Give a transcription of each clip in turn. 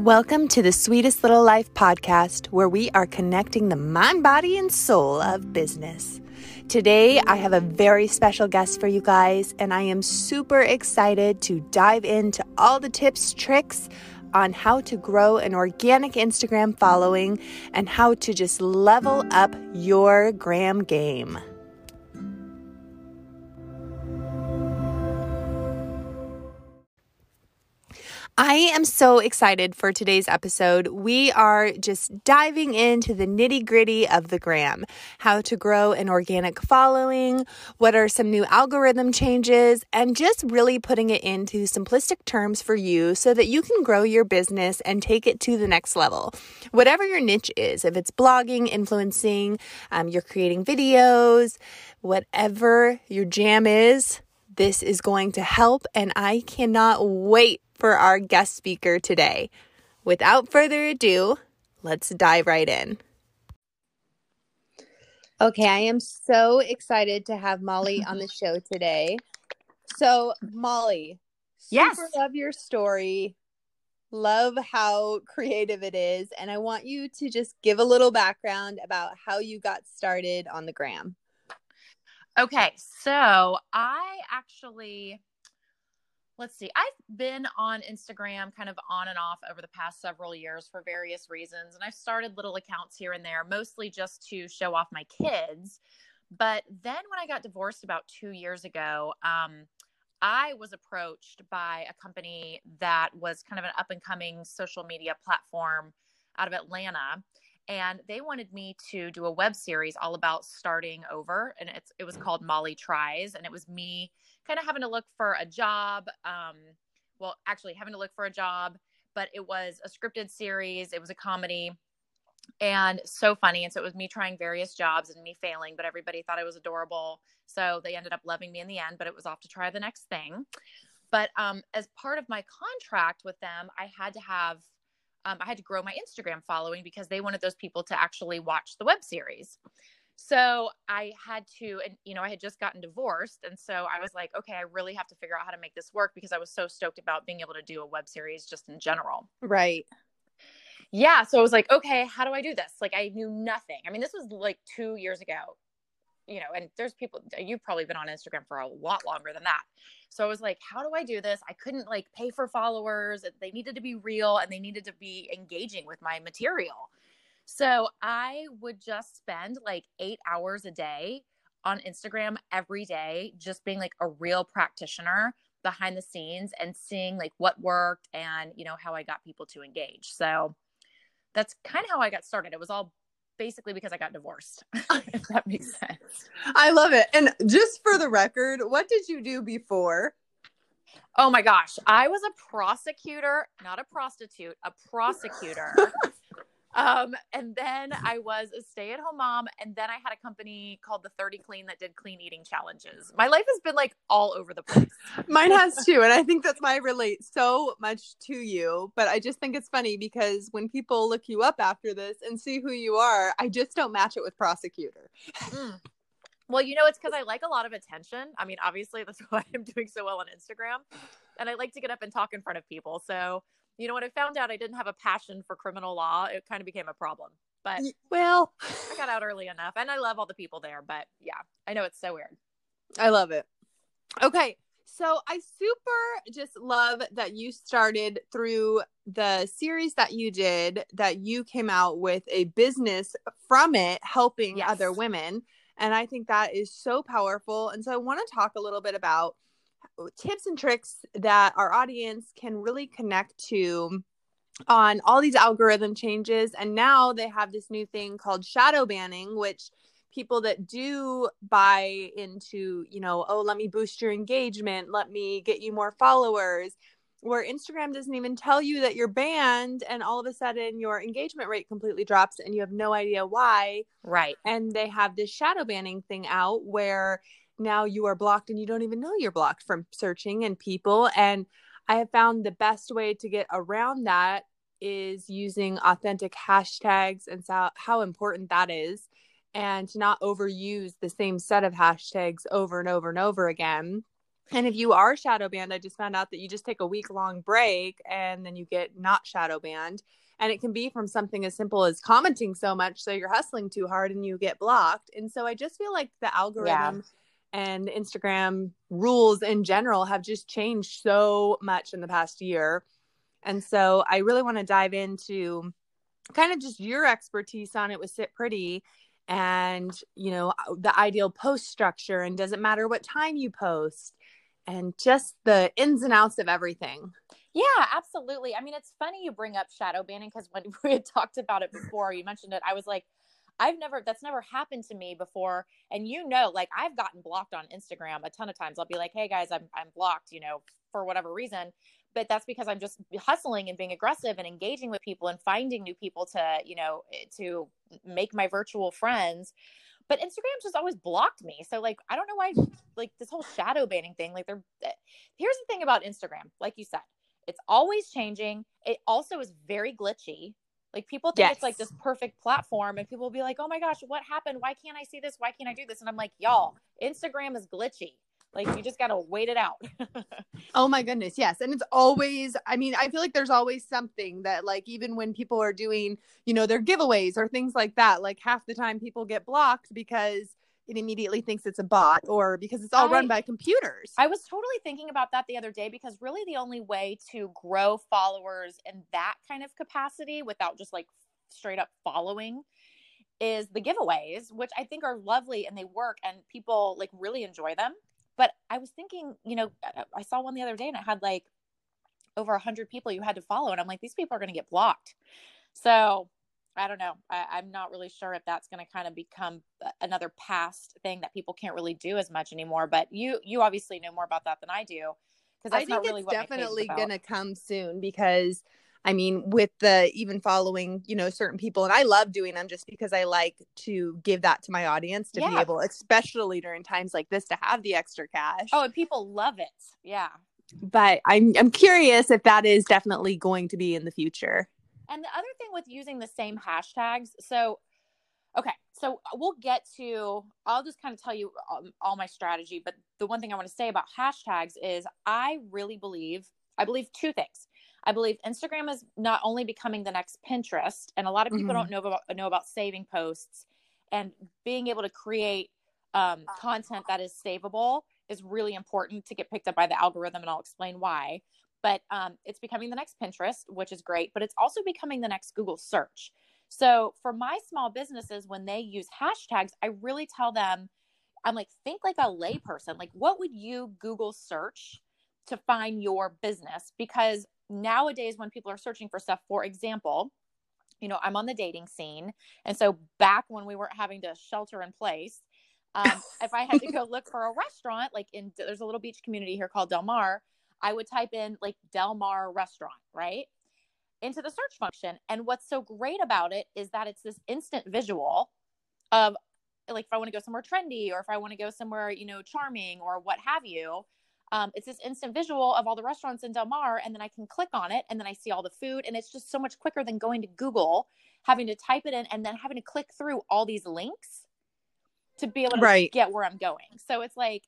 Welcome to the Sweetest Little Life podcast, where we are connecting the mind, body, and soul of business. Today, I have a very special guest for you guys, and I am super excited to dive into all the tips, tricks on how to grow an organic Instagram following and how to just level up your gram game. I am so excited for today's episode. We are just diving into the nitty gritty of the gram, how to grow an organic following, what are some new algorithm changes, and just really putting it into simplistic terms for you so that you can grow your business and take it to the next level. Whatever your niche is, if it's blogging, influencing, um, you're creating videos, whatever your jam is, this is going to help, and I cannot wait for our guest speaker today. Without further ado, let's dive right in. Okay, I am so excited to have Molly on the show today. So, Molly, yes, love your story. Love how creative it is. And I want you to just give a little background about how you got started on the gram. Okay, so I actually let's see, I've been on Instagram kind of on and off over the past several years for various reasons. And I've started little accounts here and there, mostly just to show off my kids. But then when I got divorced about two years ago, um, I was approached by a company that was kind of an up and coming social media platform out of Atlanta. And they wanted me to do a web series all about starting over. And it's, it was called Molly Tries. And it was me kind of having to look for a job. Um, well, actually, having to look for a job, but it was a scripted series, it was a comedy and so funny. And so it was me trying various jobs and me failing, but everybody thought I was adorable. So they ended up loving me in the end, but it was off to try the next thing. But um, as part of my contract with them, I had to have, um, I had to grow my Instagram following because they wanted those people to actually watch the web series. So I had to, and you know, I had just gotten divorced. And so I was like, okay, I really have to figure out how to make this work because I was so stoked about being able to do a web series just in general. Right. Yeah. So I was like, okay, how do I do this? Like, I knew nothing. I mean, this was like two years ago, you know, and there's people, you've probably been on Instagram for a lot longer than that. So I was like, how do I do this? I couldn't like pay for followers. They needed to be real and they needed to be engaging with my material. So I would just spend like eight hours a day on Instagram every day, just being like a real practitioner behind the scenes and seeing like what worked and, you know, how I got people to engage. So that's kind of how I got started. It was all basically because I got divorced, if that makes sense. I love it. And just for the record, what did you do before? Oh my gosh. I was a prosecutor, not a prostitute, a prosecutor Um, and then I was a stay at home mom. And then I had a company called the 30 Clean that did clean eating challenges. My life has been like all over the place. Mine has too. And I think that's why I relate so much to you. But I just think it's funny because when people look you up after this and see who you are, I just don't match it with prosecutor. Mm. Well, you know, it's because I like a lot of attention. I mean, obviously, that's why I'm doing so well on Instagram. And I like to get up and talk in front of people. So you know, when I found out I didn't have a passion for criminal law, it kind of became a problem. But well, I got out early enough and I love all the people there. But yeah, I know it's so weird. I love it. Okay. So I super just love that you started through the series that you did, that you came out with a business from it helping yes. other women. And I think that is so powerful. And so I want to talk a little bit about tips and tricks that our audience can really connect to on all these algorithm changes. And now they have this new thing called shadow banning, which people that do buy into, you know, oh, let me boost your engagement, let me get you more followers, where Instagram doesn't even tell you that you're banned and all of a sudden your engagement rate completely drops and you have no idea why. Right. And they have this shadow banning thing out where now you are blocked and you don't even know you're blocked from searching and people. And I have found the best way to get around that is using authentic hashtags and so how important that is and to not overuse the same set of hashtags over and over and over again. And if you are shadow banned, I just found out that you just take a week long break and then you get not shadow banned. And it can be from something as simple as commenting so much so you're hustling too hard and you get blocked. And so I just feel like the algorithm yeah. And Instagram rules in general have just changed so much in the past year. And so I really want to dive into kind of just your expertise on it with Sit Pretty and, you know, uh, the ideal post structure and does it matter what time you post and just the ins and outs of everything. Yeah, absolutely. I mean, it's funny you bring up shadow banning because when we had talked about it before, you mentioned it. I was like, I've never, that's never happened to me before. And you know, like I've gotten blocked on Instagram a ton of times. I'll be like, hey guys, I'm, I'm blocked, you know, for whatever reason. But that's because I'm just hustling and being aggressive and engaging with people and finding new people to, you know, to make my virtual friends but Instagram just always blocked me. So like I don't know why like this whole shadow banning thing like they're eh, here's the thing about Instagram like you said it's always changing it also is very glitchy like people think yes. it's like this perfect platform and people will be like oh my gosh what happened why can't I see this why can't I do this and I'm like y'all Instagram is glitchy like you just got to wait it out. oh my goodness, yes. And it's always I mean, I feel like there's always something that like even when people are doing, you know, their giveaways or things like that, like half the time people get blocked because it immediately thinks it's a bot or because it's all I, run by computers. I was totally thinking about that the other day because really the only way to grow followers in that kind of capacity without just like straight up following is the giveaways, which I think are lovely and they work and people like really enjoy them. But I was thinking, you know, uh, I saw one the other day and it had like over a hundred people you had to follow. And I'm like, these people are going to get blocked. So I don't know. I, am not really sure if that's going to kind of become another past thing that people can't really do as much anymore. But you, you obviously know more about that than I do. Because I think really it's definitely going to come soon because I mean, with the even following, you know, certain people, and I love doing them just because I like to give that to my audience to yeah. be able, especially during times like this, to have the extra cash. Oh, and people love it. Yeah. But I'm I'm curious if that is definitely going to be in the future. And the other thing with using the same hashtags, so okay, so we'll get to. I'll just kind of tell you um, all my strategy, but the one thing I want to say about hashtags is I really believe I believe two things. I believe Instagram is not only becoming the next Pinterest, and a lot of people mm-hmm. don't know about know about saving posts and being able to create um, content that is savable is really important to get picked up by the algorithm, and I'll explain why. But um, it's becoming the next Pinterest, which is great, but it's also becoming the next Google search. So for my small businesses, when they use hashtags, I really tell them, I'm like, think like a layperson. Like, what would you Google search to find your business? Because nowadays when people are searching for stuff for example you know i'm on the dating scene and so back when we weren't having to shelter in place um, if i had to go look for a restaurant like in there's a little beach community here called del mar i would type in like del mar restaurant right into the search function and what's so great about it is that it's this instant visual of like if i want to go somewhere trendy or if i want to go somewhere you know charming or what have you um, it's this instant visual of all the restaurants in Del Mar, and then I can click on it, and then I see all the food, and it's just so much quicker than going to Google, having to type it in, and then having to click through all these links to be able to right. get where I'm going. So it's like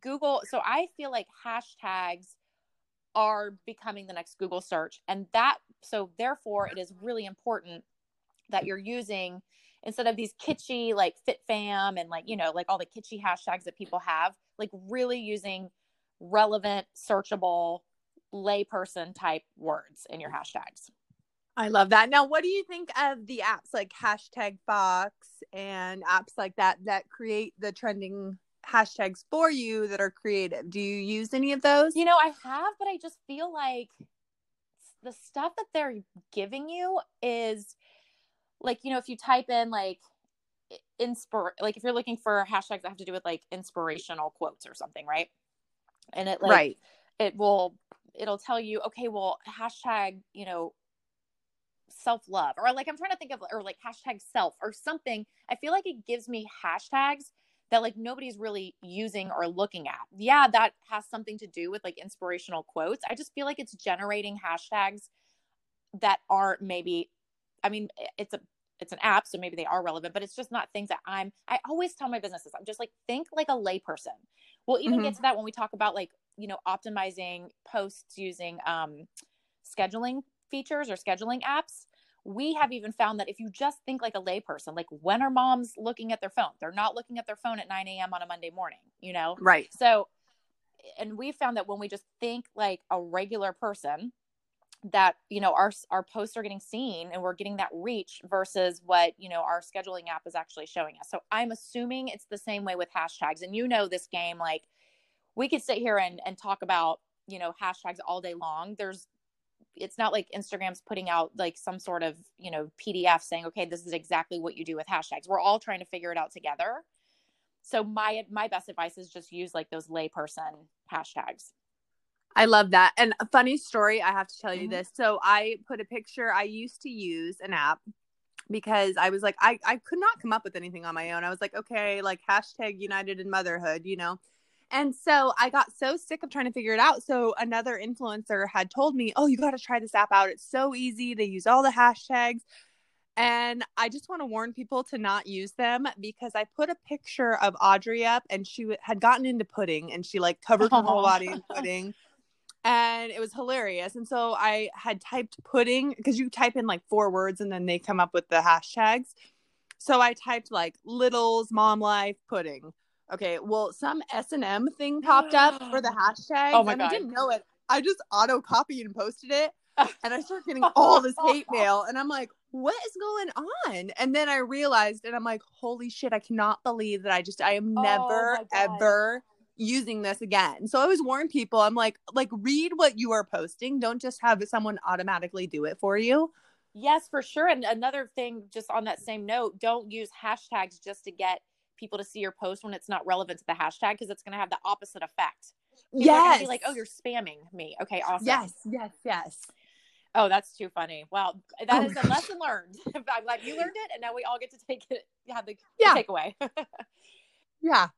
Google. So I feel like hashtags are becoming the next Google search, and that so therefore it is really important that you're using instead of these kitschy like fit fam and like you know like all the kitschy hashtags that people have like really using relevant, searchable, layperson type words in your hashtags. I love that. Now, what do you think of the apps like hashtag Fox and apps like that that create the trending hashtags for you that are creative? Do you use any of those? You know, I have, but I just feel like the stuff that they're giving you is like, you know, if you type in like inspire like if you're looking for hashtags that have to do with like inspirational quotes or something, right? and it like right. it will it'll tell you okay well hashtag you know self love or like i'm trying to think of or like hashtag self or something i feel like it gives me hashtags that like nobody's really using or looking at. Yeah that has something to do with like inspirational quotes. I just feel like it's generating hashtags that aren't maybe i mean it's a it's an app so maybe they are relevant but it's just not things that i'm i always tell my businesses i'm just like think like a layperson. We'll even mm-hmm. get to that when we talk about like you know optimizing posts using um scheduling features or scheduling apps we have even found that if you just think like a layperson, like when are moms looking at their phone? They're not looking at their phone at 9 a.m. on a Monday morning, you know? Right. So, and we found that when we just think like a regular person, that you know our our posts are getting seen and we're getting that reach versus what you know our scheduling app is actually showing us so i'm assuming it's the same way with hashtags and you know this game like we could sit here and and talk about you know hashtags all day long there's it's not like instagram's putting out like some sort of you know pdf saying okay this is exactly what you do with hashtags we're all trying to figure it out together so my my best advice is just use like those layperson hashtags I love that. And a funny story, I have to tell you mm-hmm. this. So I put a picture, I used to use an app because I was like, I, I could not come up with anything on my own. I was like, okay, like hashtag united in motherhood, you know? And so I got so sick of trying to figure it out. So another influencer had told me, oh, you got to try this app out. It's so easy. They use all the hashtags. And I just want to warn people to not use them because I put a picture of Audrey up and she had gotten into pudding and she like covered her whole body in pudding and it was hilarious. And so I had typed pudding because you type in like four words and then they come up with the hashtags. So I typed like littles mom life pudding. Okay, well some S and M thing popped up for the hashtag. Oh my and god! I didn't know it. I just auto copied and posted it, and I started getting all this hate mail. And I'm like, what is going on? And then I realized, and I'm like, holy shit! I cannot believe that I just I am oh never oh ever using this again. So I always warn people, I'm like, like read what you are posting. Don't just have someone automatically do it for you. Yes, for sure. And another thing, just on that same note, don't use hashtags just to get people to see your post when it's not relevant to the hashtag because it's going to have the opposite effect. People yes. Be like, oh, you're spamming me. Okay, awesome. Yes, yes, yes. Oh, that's too funny. Well, that oh, is a lesson learned. I'm glad you learned it, and now we all get to take it. Have the, yeah. the takeaway. yeah,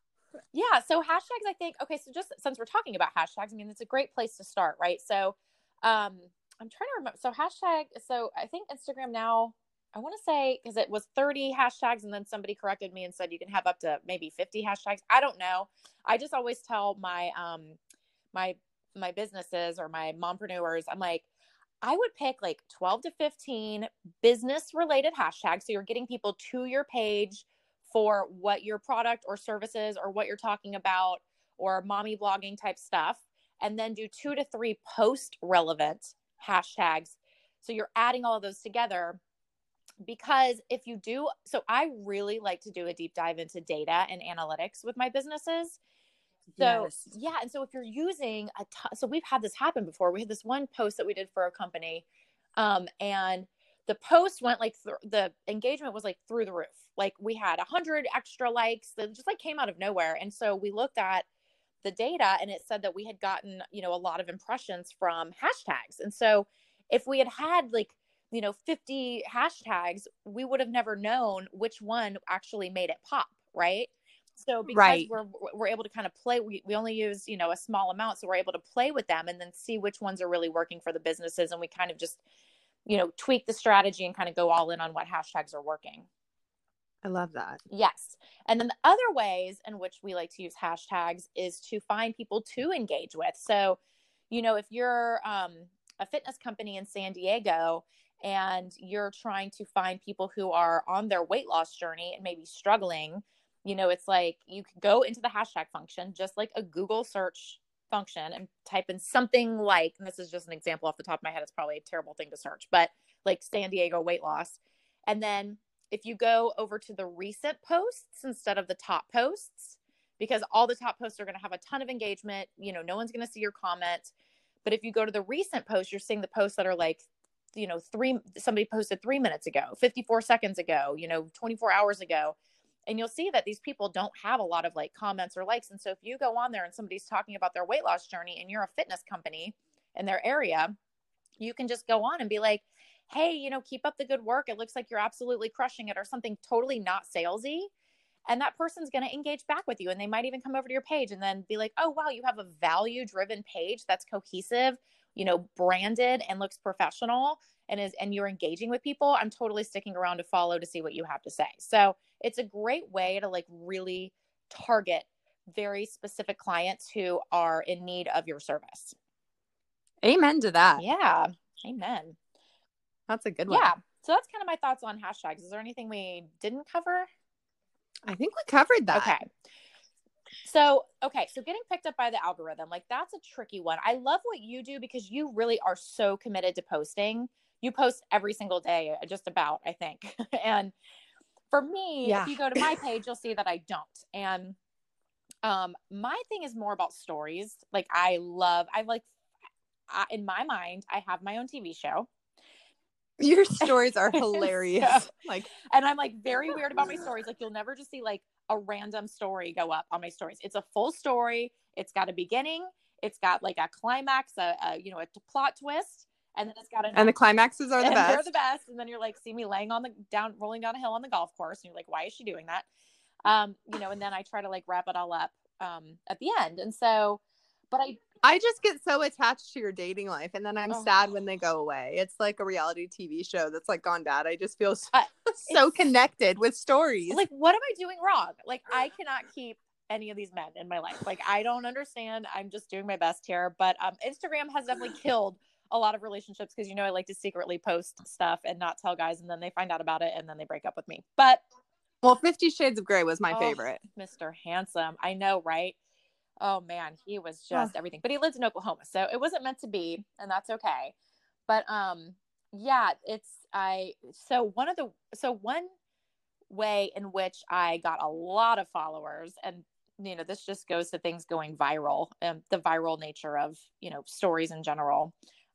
yeah so hashtags i think okay so just since we're talking about hashtags i mean it's a great place to start right so um i'm trying to remember so hashtag so i think instagram now i want to say because it was 30 hashtags and then somebody corrected me and said you can have up to maybe 50 hashtags. I don't know. I just always tell my um my my businesses or my mompreneurs i'm like I would pick like 12 to 15 business related hashtags. So you're getting people to your page for what your product or services or what you're talking about or mommy blogging type stuff and then do two to three post relevant hashtags. So you're adding all of those together because if you do so i really like to do a deep dive into data and analytics with my businesses. So yes. yeah and so if you're using a so we've had this happen before. We had this one post that we did for a company um, and the post went like th- the engagement was like through the roof. Like we had a hundred extra likes that just like came out of nowhere. And so we looked at the data and it said that we had gotten you know a lot of impressions from hashtags. And so if we had had like you know 50 hashtags we would have never known which one actually made it pop right so because right. we're we're able to kind of play we, we only use you know a small amount so we're able to play with them and then see which ones are really working for the businesses and we kind of just you know, tweak the strategy and kind of go all in on what hashtags are working. I love that. Yes. And then the other ways in which we like to use hashtags is to find people to engage with. So, you know, if you're um, a fitness company in San Diego and you're trying to find people who are on their weight loss journey and maybe struggling, you know, it's like you can go into the hashtag function, just like a Google search function and type in something like, this is just an example off the top of my head, it's probably a terrible thing to search, but like San Diego weight loss. And then if you go over to the recent posts instead of the top posts, because all the top posts are going to have a ton of engagement, you know, no one's going to see your comment. But if you go to the recent posts, you're seeing the posts that are like, you know, three, somebody posted three minutes ago, 54 seconds ago, you know, 24 hours ago. And you'll see that these people don't have a lot of like comments or likes. And so if you go on there and somebody's talking about their weight loss journey and you're a fitness company in their area you can just go on and be like hey you know keep up the good work. It looks like you're absolutely crushing it or something totally not salesy. And that person's going to engage back with you and they might even come over to your page and then be like oh wow you have a value driven page that's cohesive you know, branded and looks professional and is and you're engaging with people, I'm totally sticking around to follow to see what you have to say. So, it's a great way to like really target very specific clients who are in need of your service. Amen to that. Yeah. Amen. That's a good one. Yeah. So that's kind of my thoughts on hashtags. Is there anything we didn't cover? I think we covered that. Okay. So, okay, so getting picked up by the algorithm, like that's a tricky one. I love what you do because you really are so committed to posting. You post every single day, uh, just about, I think. and for me, Yeah. if you go to my page, you'll see that I don't. And um my thing is more about stories. Like I love I like I, in my mind, I have my own TV show. Your stories are hilarious. So- like and I'm like very weird about my stories. Like you'll never just see like a random story go up on my stories. It's a full story. It's got a beginning. It's got like a climax, a, a you know a t- plot twist, and then it's got an and the climaxes are the and They're best. the best. And then you're like, see me laying on the down, rolling down a hill on the golf course, and you're like, why is she doing that? Um, you know. And then I try to like wrap it all up um at the end. And so, but I I just get so attached to your dating life and then I'm Oh. sad when they go away. It's like a reality TV show that's like gone bad. I just feel so, Uh, so connected with stories. like what am i doing wrong like i cannot keep any of these men in my life like i don't understand i'm just doing my best here but um instagram has definitely killed a lot of relationships because you know i like to secretly post stuff and not tell guys and then they find out about it and then they break up with me but well, Fifty Shades of Grey was my Oh, favorite. mr handsome i know right oh man he was just everything. But he lives in oklahoma so it wasn't meant to be and that's okay. But um yeah it's i so one of the so one way in which i got a lot of followers and you know this just goes to things going viral and the viral nature of you know stories in general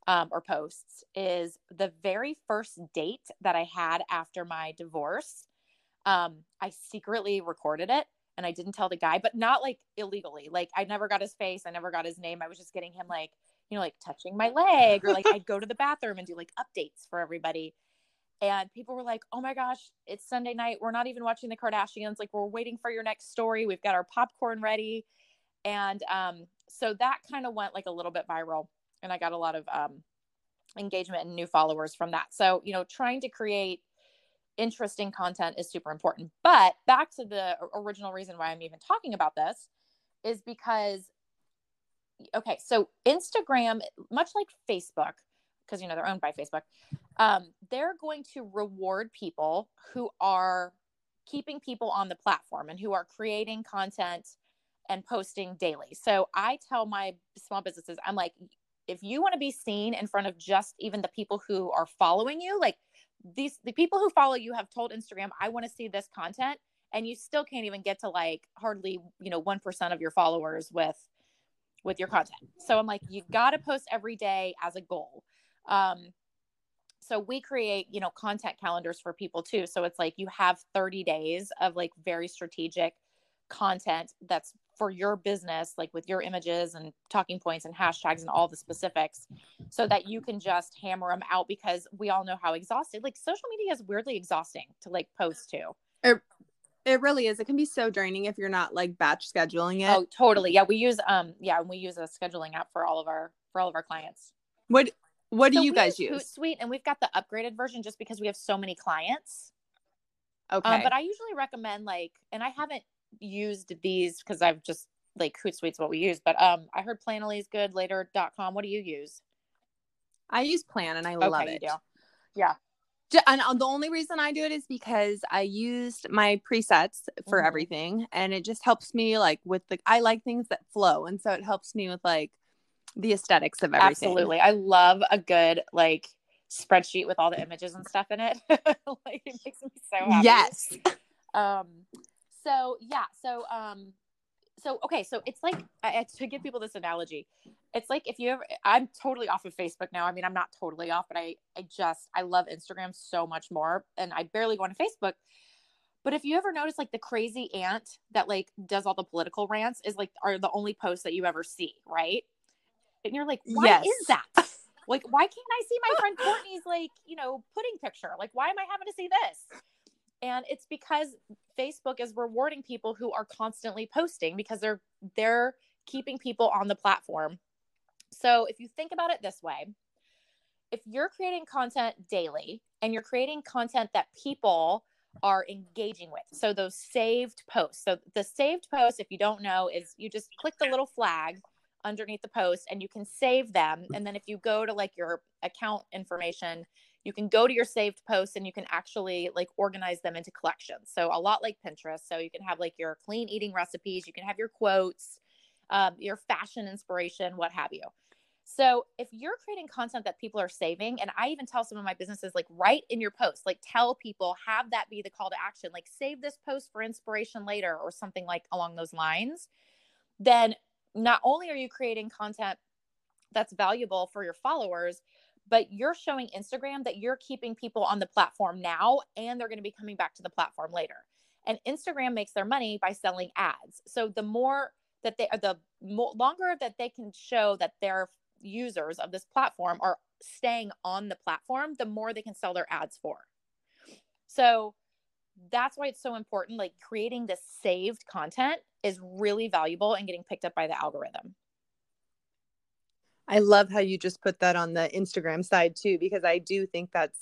um, or posts is the very first date that i had after my divorce um, i secretly recorded it and I didn't tell the guy, but not like illegally. Like I never got his face, I never got his name. I was just getting him like, you know, like touching my leg or like I'd go to the bathroom and do like updates for everybody. And people were like, "Oh my gosh, it's Sunday night. We're not even watching the Kardashians. Like we're waiting for your next story. We've got our popcorn ready." And um so that kind of went like a little bit viral and I got a lot of um engagement and new followers from that. So, you know, trying to create interesting content is super important. But back to the original reason why I'm even talking about this is because, okay, so Instagram, much like Facebook, because you know they're owned by Facebook, um, they're going to reward people who are keeping people on the platform and who are creating content and posting daily. So I tell my small businesses, I'm like, if you want to be seen in front of just even the people who are following you, like these the people who follow you have told Instagram, I want to see this content, and you still can't even get to like hardly, you know, one percent of your followers with with your content. So I'm like, you've got to post every day as a goal. Um, so we create, you know, content calendars for people too. So it's like you have 30 days of like very strategic content that's for your business, like with your images and talking points and hashtags and all the specifics, so that you can just hammer them out because we all know how exhausted, like social media is weirdly exhausting to like post to. It really is. It can be so draining if you're not like batch scheduling it. Oh, totally. Yeah. We use, um, yeah, we use a scheduling app for all of our, for all of our clients. What What do So you guys use use? Hootsuite and we've got the upgraded version just because we have so many clients. Okay. Um, but I usually recommend like, and I haven't used these because I've just like Hootsuite's what we use, but um, I heard Planoly is good. Later.com. What do you use? I use Plann and I love it. you do. Yeah. And uh, the only reason I do it is because I used my presets for Mhm. everything, and it just helps me like with the. I like things that flow, and so it helps me with like the aesthetics of everything. Absolutely. I love a good like spreadsheet with all the images and stuff in it. like it makes me so happy. Yes. Um so yeah, so um so okay, so it's like I, to give people this analogy, it's like if you ever I'm totally off of Facebook now. I mean, I'm not totally off, but I I just I love Instagram so much more and I barely go on Facebook. But if you ever notice like the crazy aunt that like does all the political rants is like are the only posts that you ever see, right? And you're like, why Yes. is that? like, why can't I see my friend Courtney's like, you know, pudding picture? Like, why am I having to see this? And it's because Facebook is rewarding people who are constantly posting because they're they're keeping people on the platform. So if you think about it this way, if you're creating content daily and you're creating content that people are engaging with, so those saved posts. So the saved post, if you don't know, is you just click the little flag underneath the post and you can save them. And then if you go to like your account information, you can go to your saved posts and you can actually like organize them into collections. So a lot like Pinterest. So you can have like your clean eating recipes, you can have your quotes, um, your fashion inspiration, what have you. So if you're creating content that people are saving, and I even tell some of my businesses, like write in your post, like tell people, have that be the call to action, like save this post for inspiration later or something like along those lines, then not only are you creating content that's valuable for your followers, but you're showing Instagram that you're keeping people on the platform now and they're going to be coming back to the platform later. And Instagram makes their money by selling ads. So the more that they are the more, longer that they can show that their users of this platform are staying on the platform, the more they can sell their ads for. So that's why it's so important. Like creating this saved content is really valuable and getting picked up by the algorithm. I love how you just put that on the Instagram side too, because I do think that's,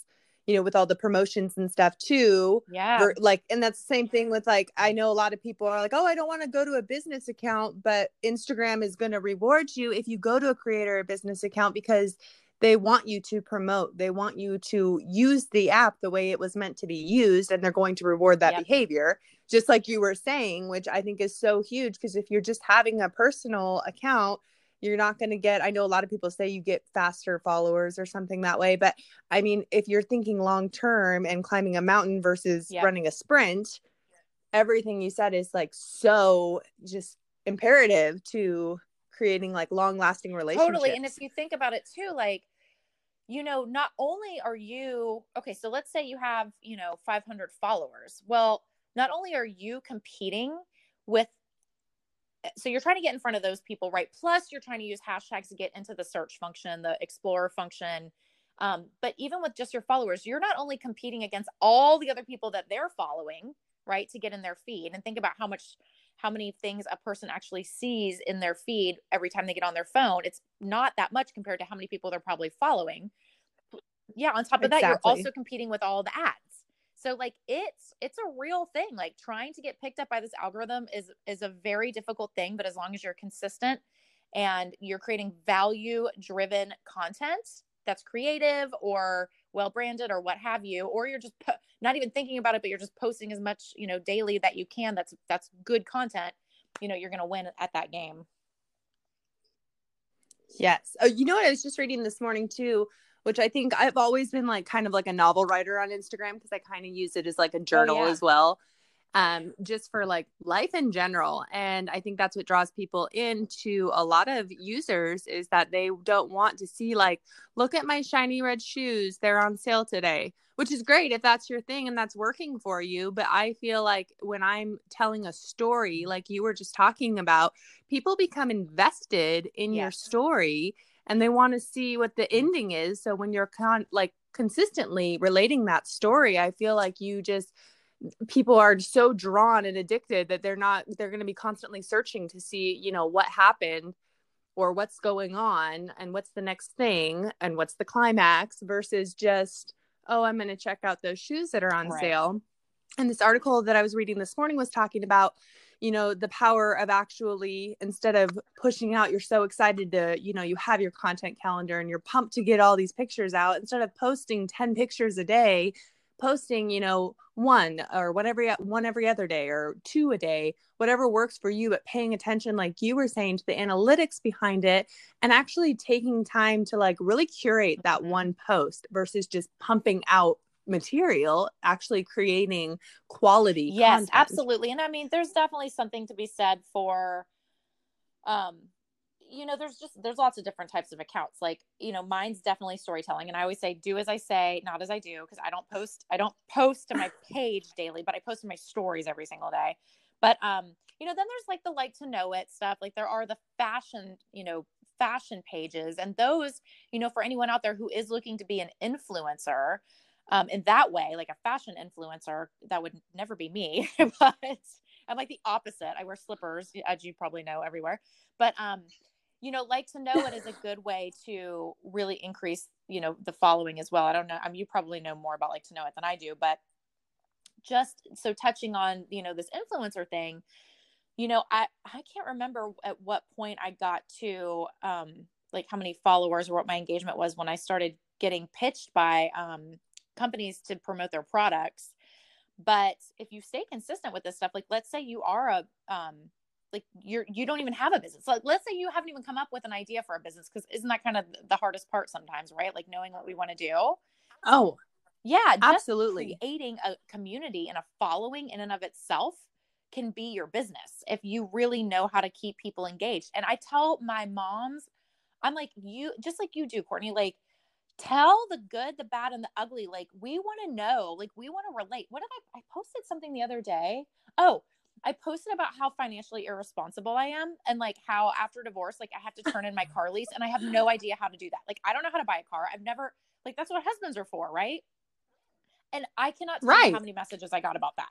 you know, with all the promotions and stuff too. Yeah. like, and that's the same thing with like, I know a lot of people are like, oh, I don't want to go to a business account, but Instagram is going to reward you if you go to a creator or business account because they want you to promote they want you to use the app the way it was meant to be used and they're going to reward that yep. behavior just like you were saying which i think is so huge because if you're just having a personal account you're not going to get i know a lot of people say you get faster followers or something that way but i mean if you're thinking long term and climbing a mountain versus yep. running a sprint everything you said is like so just imperative to creating like long lasting relationships totally and if you think about it too like you know, not only are you, okay, so let's say you have, you know, 500 followers. Well, not only are you competing with, so you're trying to get in front of those people, right? Plus, you're trying to use hashtags to get into the search function, the explorer function. Um, but even with just your followers, you're not only competing against all the other people that they're following, right, to get in their feed and think about how much how many things a person actually sees in their feed every time they get on their phone. It's not that much compared to how many people they're probably following. Yeah, on top of exactly. that, you're also competing with all the ads. So like it's it's a real thing. Like trying to get picked up by this algorithm is is a very difficult thing, but as long as you're consistent and you're creating value driven content that's creative or well branded or what have you or you're just po- not even thinking about it but you're just posting as much you know daily that you can that's that's good content you know you're going to win at that game yes oh you know what i was just reading this morning too which i think i've always been like kind of like a novel writer on instagram because i kind of use it as like a journal oh, yeah. as well um, just for like life in general. And I think that's what draws people into a lot of users is that they don't want to see, like, look at my shiny red shoes, they're on sale today, which is great if that's your thing and that's working for you. But I feel like when I'm telling a story, like you were just talking about, people become invested in yes. your story and they want to see what the ending is. So when you're con- like consistently relating that story, I feel like you just, people are so drawn and addicted that they're not they're going to be constantly searching to see you know what happened or what's going on and what's the next thing and what's the climax versus just oh i'm going to check out those shoes that are on right. sale and this article that i was reading this morning was talking about you know the power of actually instead of pushing out you're so excited to you know you have your content calendar and you're pumped to get all these pictures out instead of posting 10 pictures a day posting you know one or whatever one every other day or two a day whatever works for you but paying attention like you were saying to the analytics behind it and actually taking time to like really curate that one post versus just pumping out material actually creating quality yes content. absolutely and i mean there's definitely something to be said for um you know there's just there's lots of different types of accounts like you know mine's definitely storytelling and i always say do as i say not as i do because i don't post i don't post to my page daily but i post my stories every single day but um you know then there's like the like to know it stuff like there are the fashion you know fashion pages and those you know for anyone out there who is looking to be an influencer um, in that way like a fashion influencer that would never be me but i'm like the opposite i wear slippers as you probably know everywhere but um you know, like to know it is a good way to really increase, you know, the following as well. I don't know. I mean, you probably know more about like to know it than I do, but just so touching on, you know, this influencer thing, you know, I I can't remember at what point I got to um like how many followers or what my engagement was when I started getting pitched by um companies to promote their products. But if you stay consistent with this stuff, like let's say you are a um like you're you don't even have a business. Like let's say you haven't even come up with an idea for a business because isn't that kind of the hardest part sometimes right? Like knowing what we want to do? Oh. Yeah absolutely. creating a community and a following in and of itself can be your business if you really know how to keep people engaged. And i tell my moms i'm like you just like you do courtney like tell the good the bad and the ugly like we want to know like we want to relate what did i i posted something the other day oh I posted about how financially irresponsible I am and like how after divorce, like I have to turn in my car lease and I have no idea how to do that. Like I don't know how to buy a car. I've never like that's what husbands are for, right? And I cannot tell right. you how many messages I got about that.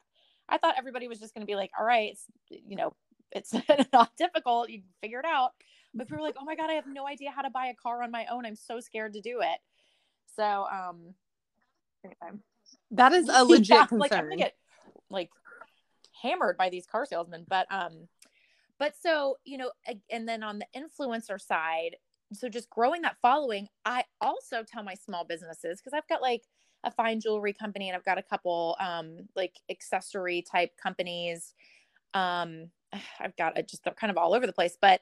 I thought everybody was just going to be like, all right, it's, you know, it's not difficult. You figure it out. But people were like, oh my God, I have no idea how to buy a car on my own. I'm so scared to do it. So, um, anyway. That is a legit yeah, concern. Like, I'm gonna get like hammered by these car salesmen but um but so you know and then on the influencer side so just growing that following i also tell my small businesses because i've got like a fine jewelry company and i've got a couple um like accessory type companies um i've got a, just kind of all over the place but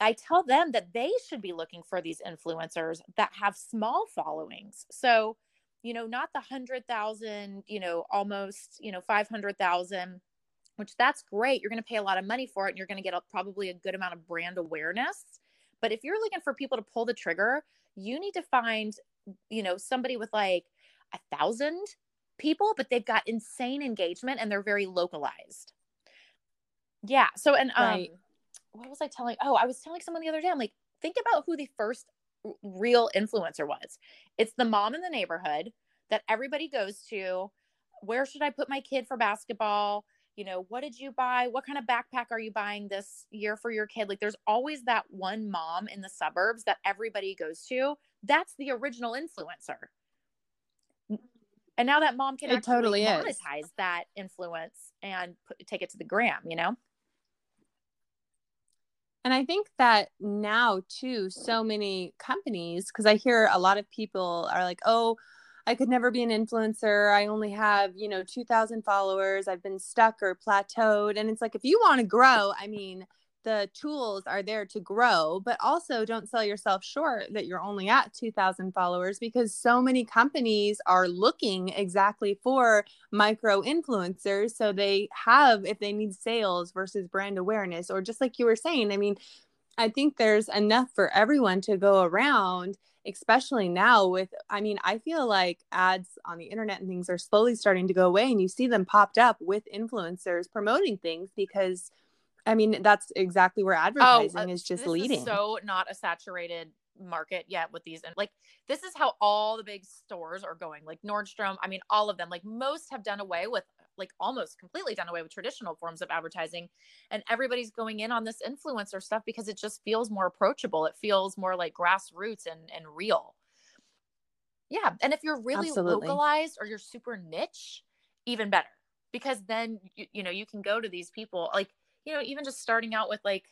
i tell them that they should be looking for these influencers that have small followings so you know, not the hundred thousand, you know, almost, you know, 500,000, which that's great. You're going to pay a lot of money for it and you're going to get a, probably a good amount of brand awareness. But if you're looking for people to pull the trigger, you need to find, you know, somebody with like a thousand people, but they've got insane engagement and they're very localized. Yeah. So, and, um, right. What was I telling? Oh, I was telling someone the other day, I'm like, think about who the first real influencer was. It's the mom in the neighborhood that everybody goes to. Where should I put my kid for basketball? You know, what did you buy? What kind of backpack are you buying this year for your kid? Like, there's always that one mom in the suburbs that everybody goes to. That's the original influencer. And now that mom can it actually totally monetize is. that influence and put, take it to the gram, you know? And I think that now too, so many companies, because I hear a lot of people are like, oh, I could never be an influencer. I only have, you know, 2,000 followers. I've been stuck or plateaued. And it's like, if you want to grow, I mean, the tools are there to grow, but also don't sell yourself short that you're only at 2000 followers because so many companies are looking exactly for micro influencers. So they have, if they need sales versus brand awareness, or just like you were saying, I mean, I think there's enough for everyone to go around especially now with i mean i feel like ads on the internet and things are slowly starting to go away and you see them popped up with influencers promoting things because I mean, that's exactly where oh, advertising oh, uh, is just leading. Is so not a saturated market yet with these and like this is how all the big stores are going like nordstrom i mean all of them like most have done away with like almost completely done away with traditional forms of advertising and everybody's going in on this influencer stuff because it just feels more approachable it feels more like grassroots and and real yeah and if you're really Absolutely. localized or you're super niche even better because then you, you know you can go to these people like you know, even just starting out with like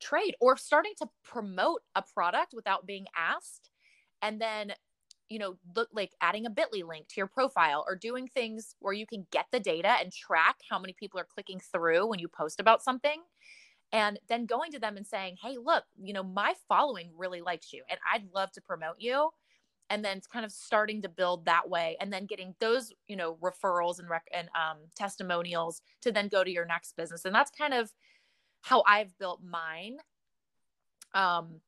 trade or starting to promote a product without being asked and then you know look like adding a bitly link to your profile or doing things where you can get the data and track how many people are clicking through when you post about something and then going to them and saying hey look you know my following really likes you and i'd love to promote you and then kind of starting to build that way and then getting those you know referrals and rec- and um, testimonials to then go to your next business. And that's kind of how i've built mine. Um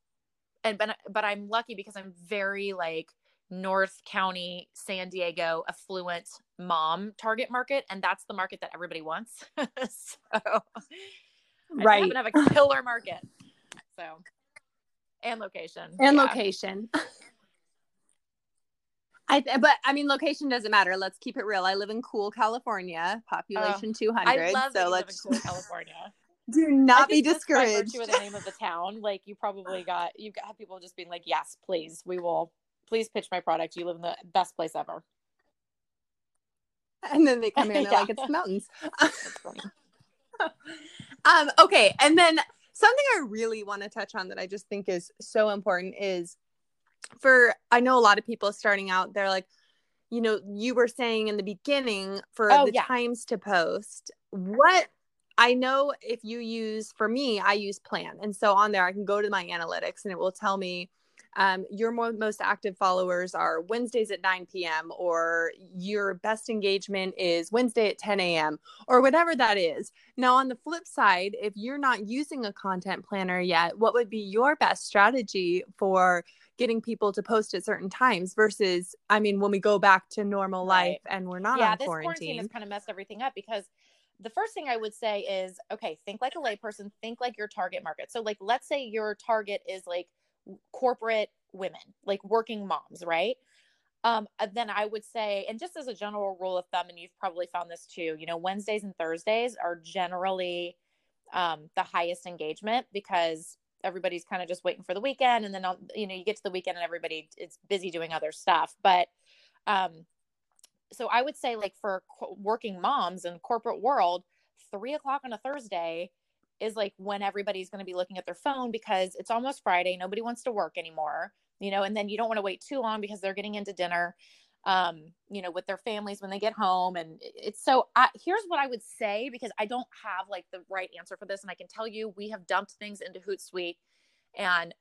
and but but i'm lucky because i'm very like north county san diego affluent mom target market and that's the market that everybody wants. So right. i have a killer market. So and location. And yeah. location I th- but I mean location doesn't matter. Let's keep it real. I live in cool California, population 200. I love so let's cool California. Do not be by discouraged. virtue the name of the town, like you probably got you got people just being like, "Yes, please, we will. Please pitch my product. You live in the best place ever." And then they come in and Yeah. like, it's the mountains. Um, okay. And then something I really want to touch on that I just think is so important is for, I know a lot of people starting out, they're like, you know, you were saying in the beginning for Oh, the yeah. times to post, what I know if you use, for me, I use Plann. And so on there, I can go to my analytics and it will tell me um, your mo- most active followers are Wednesdays at 9 p.m., or your best engagement is Wednesday at 10 a.m., or whatever that is. Now, on the flip side, if you're not using a content planner yet, what would be your best strategy for getting people to post at certain times versus, I mean, when we go back to normal Right. life and we're not yeah, on this quarantine quarantine? has kind of messed everything up because the first thing I would say is, okay, think like a layperson, think like your target market. So, like, let's say your target is like corporate women, like working moms, right? Um, uh, then I would say, and just as a general rule of thumb, and you've probably found this too, you know, Wednesdays and Thursdays are generally um, the highest engagement because everybody's kind of just waiting for the weekend, and then on, you know you get to the weekend and everybody is busy doing other stuff. But um, so I would say, like for co- working moms in corporate world, three o'clock on a Thursday is like when everybody's going to be looking at their phone because it's almost Friday. Nobody wants to work anymore, you know, and then you don't want to wait too long because they're getting into dinner, um, you know, with their families when they get home. And it's so I, here's what I would say because I don't have like the right answer for this. And I can tell you, we have dumped things into Hootsuite and,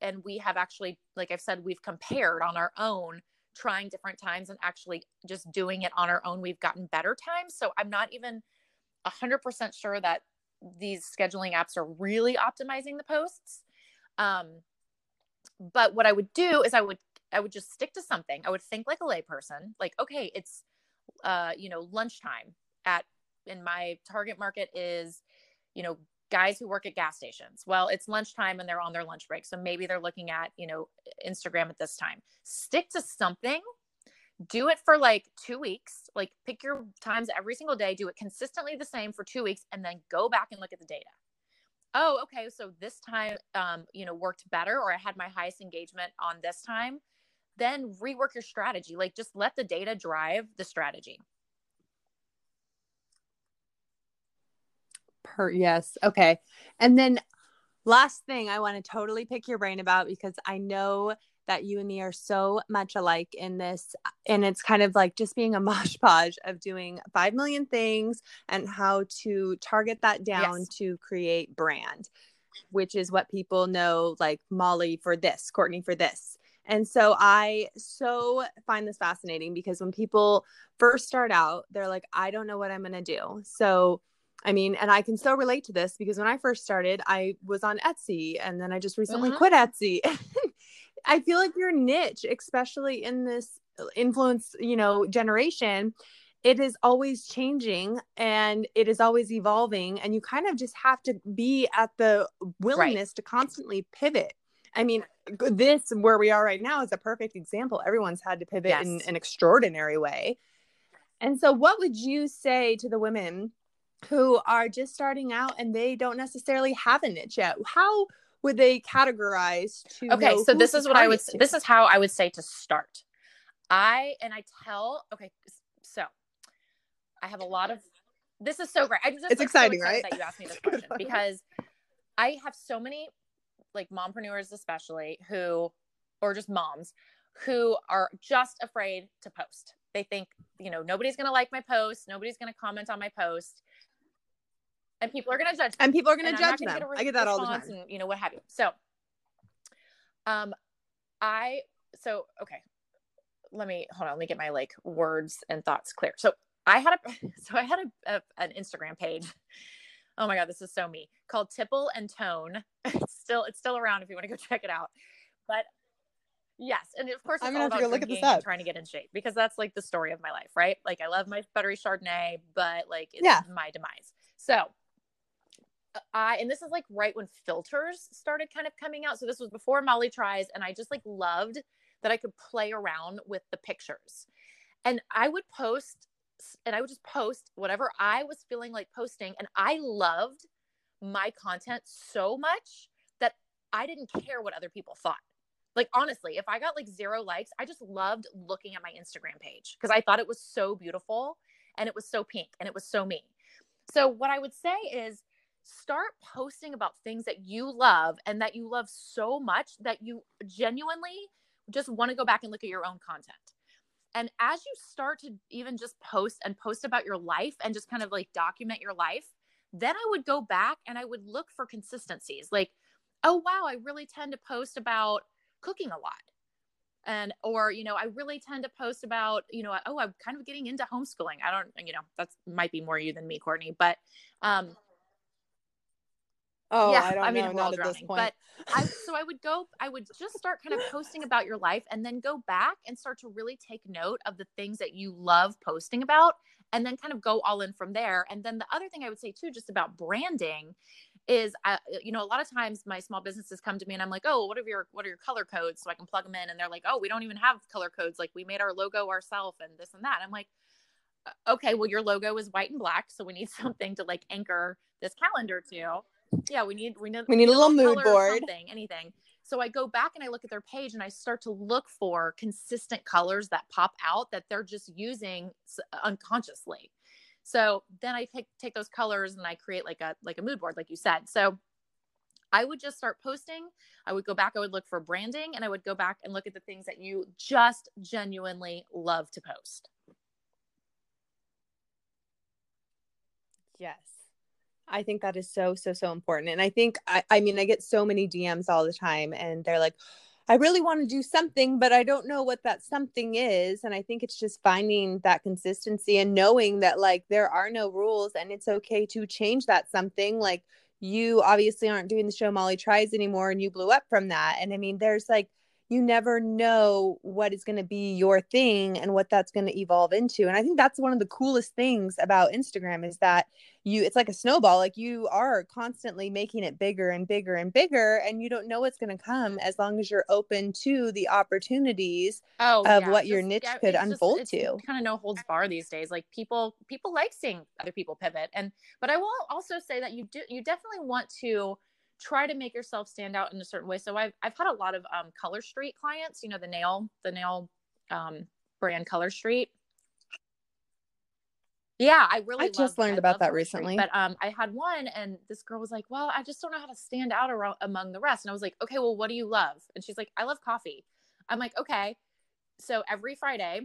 and we have actually, like I've said, we've compared on our own trying different times and actually just doing it on our own. We've gotten better times. So I'm not even 100% sure that these scheduling apps are really optimizing the posts. Um, but what I would do is I would I would just stick to something. I would think like a layperson, like okay, it's uh, you know lunchtime at in my target market is you know guys who work at gas stations. Well, it's lunchtime and they're on their lunch break, so maybe they're looking at you know Instagram at this time. Stick to something. Do it for like two weeks. Like pick your times every single day. Do it consistently the same for two weeks, and then go back and look at the data oh okay so this time um you know worked better or i had my highest engagement on this time then rework your strategy like just let the data drive the strategy Per yes. Okay. And then last thing I want to totally pick your brain about because I know that you and me are so much alike in this and it's kind of like just being a mosh podge of doing 5 million things and how to target that down Yes. to create brand which is what people know like Molly for this, Courtney for this. And so I so find this fascinating because when people first start out, they're like, I don't know what I'm going to do. So, I mean, and I can still relate to this because when I first started, I was on Etsy and then I just recently Mhm. quit Etsy. I feel like your niche, especially in this influence, you know, generation, it is always changing and it is always evolving and you kind of just have to be at the willingness to constantly pivot. I mean, this where we are right now is a perfect example. Everyone's had to pivot in an extraordinary way. And so what would you say to the women who are just starting out and they don't necessarily have a niche yet? How would they categorize to okay so this is what i would to? this is how i would say to start i and i tell okay so i have a lot of this is so great i'm just It's like, exciting, excited right? that you asked me this question because i have so many like mompreneurs especially who or just moms who are just afraid to post they think you know nobody's gonna like my post nobody's gonna comment on my post and people are gonna judge and people are going to and I'm not judge them. get re- I get that all the time. and you know what have you. So, um, I so okay. Let me hold on. Let me get my like words and thoughts clear. So I had a so I had a, a an Instagram page. Oh my god, this is so me. Called Tipple and Tone. It's still it's still around if you want to go check it out. But yes, and of course I'm gonna have to go look at this up. trying to get in shape because that's like the story of my life, right? Like I love my buttery Chardonnay, but like it's Yeah. my demise. So uh, I and this is like right when filters started kind of coming out. So this was before Molly tries, and I just like loved that I could play around with the pictures. And I would post and I would just post whatever I was feeling like posting. And I loved my content so much that I didn't care what other people thought. Like honestly, if I got like zero likes, I just loved looking at my Instagram page because I thought it was so beautiful and it was so pink and it was so me. So what I would say is start posting about things that you love and that you love so much that you genuinely just want to go back and look at your own content. And as you start to even just post and post about your life and just kind of like document your life, then I would go back and I would look for consistencies. Like, oh, wow, I really tend to post about cooking a lot. And, or, you know, I really tend to post about, you know, oh, I'm kind of getting into homeschooling. I don't, you know, that's might be more you than me, Courtney, but, um, Oh, yeah, I, I mean, know, we're all drowning. But I, so I would go, I would just start kind of posting about your life and then go back and start to really take note of the things that you love posting about and then kind of go all in from there. And then the other thing I would say too, just about branding is, uh, you know, a lot of times my small businesses come to me and I'm like, oh, what are your, what are your color codes? So I can plug them in. And they're like, oh, we don't even have color codes. Like we made our logo ourselves and this and that. And I'm like, okay, well, your logo is white and black. So we need something to like anchor this calendar to yeah we need we need we need a little mood board anything so i go back and i look at their page and i start to look for consistent colors that pop out that they're just using unconsciously so then i take take those colors and i create like a like a mood board like you said so I would just start posting. I would go back, I would look for branding, and I would go back and look at the things that you just genuinely love to post. Yes. I think that is so, so, so important. And I think, I, I mean, I get so many DMs all the time, and they're like, I really want to do something, but I don't know what that something is. And I think it's just finding that consistency and knowing that, like, there are no rules and it's okay to change that something. Like, you obviously aren't doing the show Molly Tries anymore, and you blew up from that. And I mean, there's like, you never know what is going to be your thing and what that's going to evolve into and i think that's one of the coolest things about instagram is that you it's like a snowball like you are constantly making it bigger and bigger and bigger and you don't know what's going to come as long as you're open to the opportunities oh, of yeah. what your niche yeah, could unfold just, to kind of no holds bar these days like people people like seeing other people pivot and but i will also say that you do you definitely want to try to make yourself stand out in a certain way. So I've I've had a lot of um, Color Street clients. You know the nail the nail um, brand Color Street. Yeah, I really. I just learned I about that recently. Street, but um, I had one, and this girl was like, "Well, I just don't know how to stand out around, among the rest." And I was like, "Okay, well, what do you love?" And she's like, "I love coffee." I'm like, "Okay." So every Friday,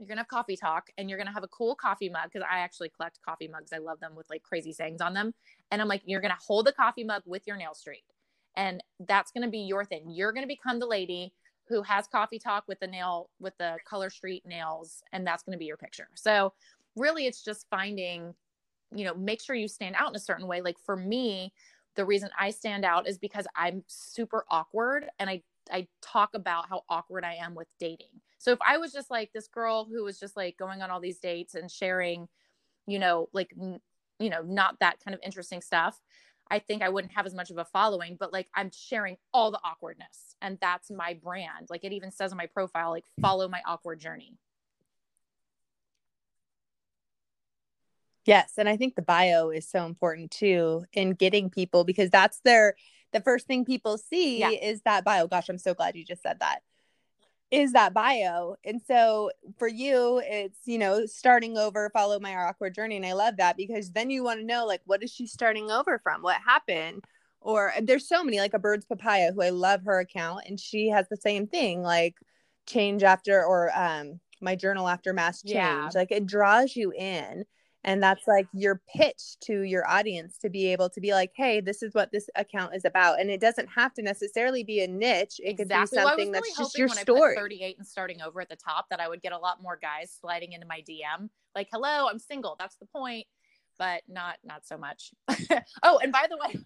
you're gonna have coffee talk and you're gonna have a cool coffee mug because I actually collect coffee mugs. I love them with like crazy sayings on them. And I'm like, you're gonna hold the coffee mug with your nail straight. And that's gonna be your thing. You're gonna become the lady who has coffee talk with the nail with the color street nails, and that's gonna be your picture. So really it's just finding, you know, make sure you stand out in a certain way. Like for me, the reason I stand out is because I'm super awkward and I I talk about how awkward I am with dating. So if I was just like this girl who was just like going on all these dates and sharing, you know, like n- you know, not that kind of interesting stuff, I think I wouldn't have as much of a following, but like I'm sharing all the awkwardness and that's my brand. Like it even says on my profile like follow my awkward journey. Yes, and I think the bio is so important too in getting people because that's their the first thing people see yeah. is that bio. Gosh, I'm so glad you just said that. Is that bio. And so for you, it's, you know, starting over, follow my awkward journey. And I love that because then you want to know, like, what is she starting over from? What happened? Or there's so many, like a bird's papaya, who I love her account. And she has the same thing, like change after, or um, my journal after mass change. Yeah. Like it draws you in and that's like your pitch to your audience to be able to be like hey this is what this account is about. And it doesn't have to necessarily be a niche. It exactly. could be something well, really that's just your story. 38 and starting over at the top that i would get a lot more guys sliding into my dm like hello i'm single. That's the point. But not not so much. Oh and by the way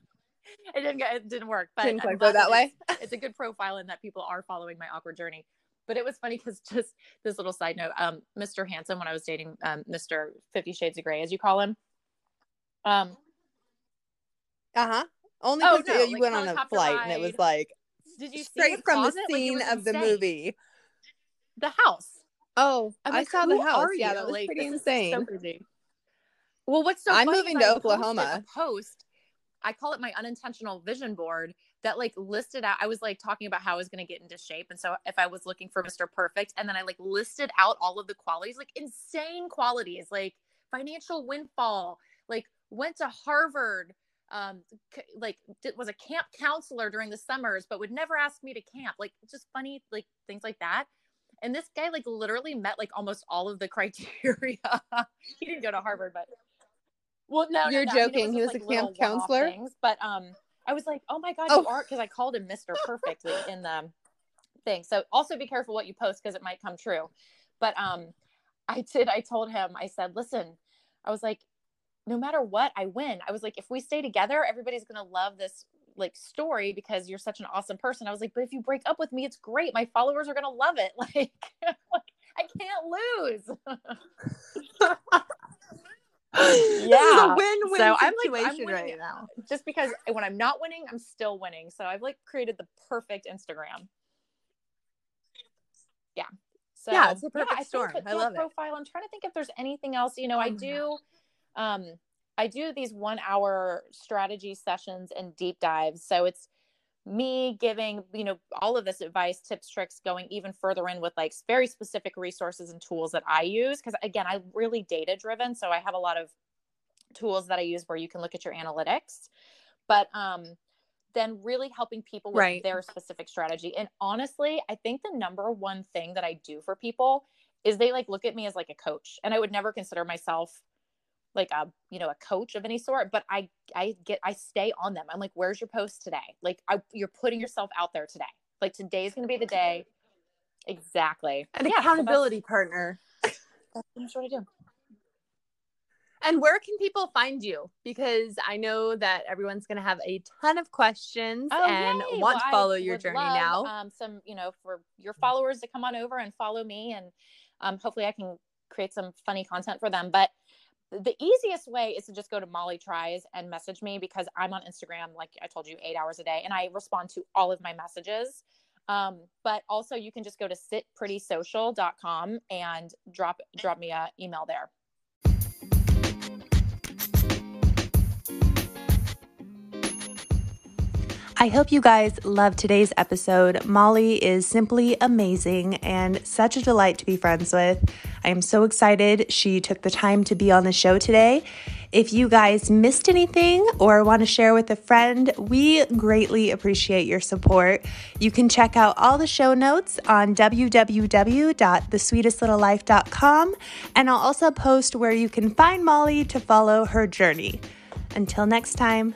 it didn't get it didn't work but didn't go that way. it's a good profile in that people are following my awkward journey but it was funny because just this little side note, um, Mr. hanson when I was dating um, Mr. Fifty Shades of Grey, as you call him. Um. Uh huh. Only because oh, no, you like went on a flight ride. and it was like, did you straight from the scene like of the movie? The house. Oh, like, I saw the house. Yeah, that was like, pretty insane. So well, what's so? I'm moving to Oklahoma. Post I call it my unintentional vision board that like listed out. I was like talking about how I was going to get into shape. And so if I was looking for Mr. Perfect, and then I like listed out all of the qualities, like insane qualities, like financial windfall, like went to Harvard, um, like was a camp counselor during the summers, but would never ask me to camp, like just funny, like things like that. And this guy like literally met like almost all of the criteria. he didn't go to Harvard, but well, no, you're no, joking. Was, he was like, a camp counselor. Things, but um, I was like, oh my god, oh. you are because I called him Mister Perfect in the thing. So also be careful what you post because it might come true. But um, I did. I told him. I said, listen. I was like, no matter what, I win. I was like, if we stay together, everybody's gonna love this like story because you're such an awesome person. I was like, but if you break up with me, it's great. My followers are gonna love it. Like, Like, I can't lose. yeah. win-win so I'm like I'm winning right now. Just because when I'm not winning I'm still winning. So I've like created the perfect Instagram. Yeah. So yeah it's a perfect yeah, storm. I, I love profile I'm trying to think if there's anything else. You know I do um I do these one hour strategy sessions and deep dives. So it's me giving you know all of this advice tips tricks going even further in with like very specific resources and tools that i use because again i'm really data driven so i have a lot of tools that i use where you can look at your analytics but um then really helping people with right. their specific strategy and honestly i think the number one thing that i do for people is they like look at me as like a coach and i would never consider myself like a you know a coach of any sort but i i get i stay on them. I'm like where's your post today? Like I, you're putting yourself out there today. Like today's going to be the day. Exactly. An yeah, accountability partner. That's what i do. And where can people find you? Because i know that everyone's going to have a ton of questions oh, and yay. want well, to follow I your journey love, now. um, some you know for your followers to come on over and follow me and um, hopefully i can create some funny content for them. But the easiest way is to just go to Molly Tries and message me because I'm on Instagram, like I told you, eight hours a day, and I respond to all of my messages. Um, but also, you can just go to sitprettysocial.com and drop drop me a email there. I hope you guys love today's episode. Molly is simply amazing and such a delight to be friends with. I am so excited she took the time to be on the show today. If you guys missed anything or want to share with a friend, we greatly appreciate your support. You can check out all the show notes on www.thesweetestlittlelife.com, and I'll also post where you can find Molly to follow her journey. Until next time,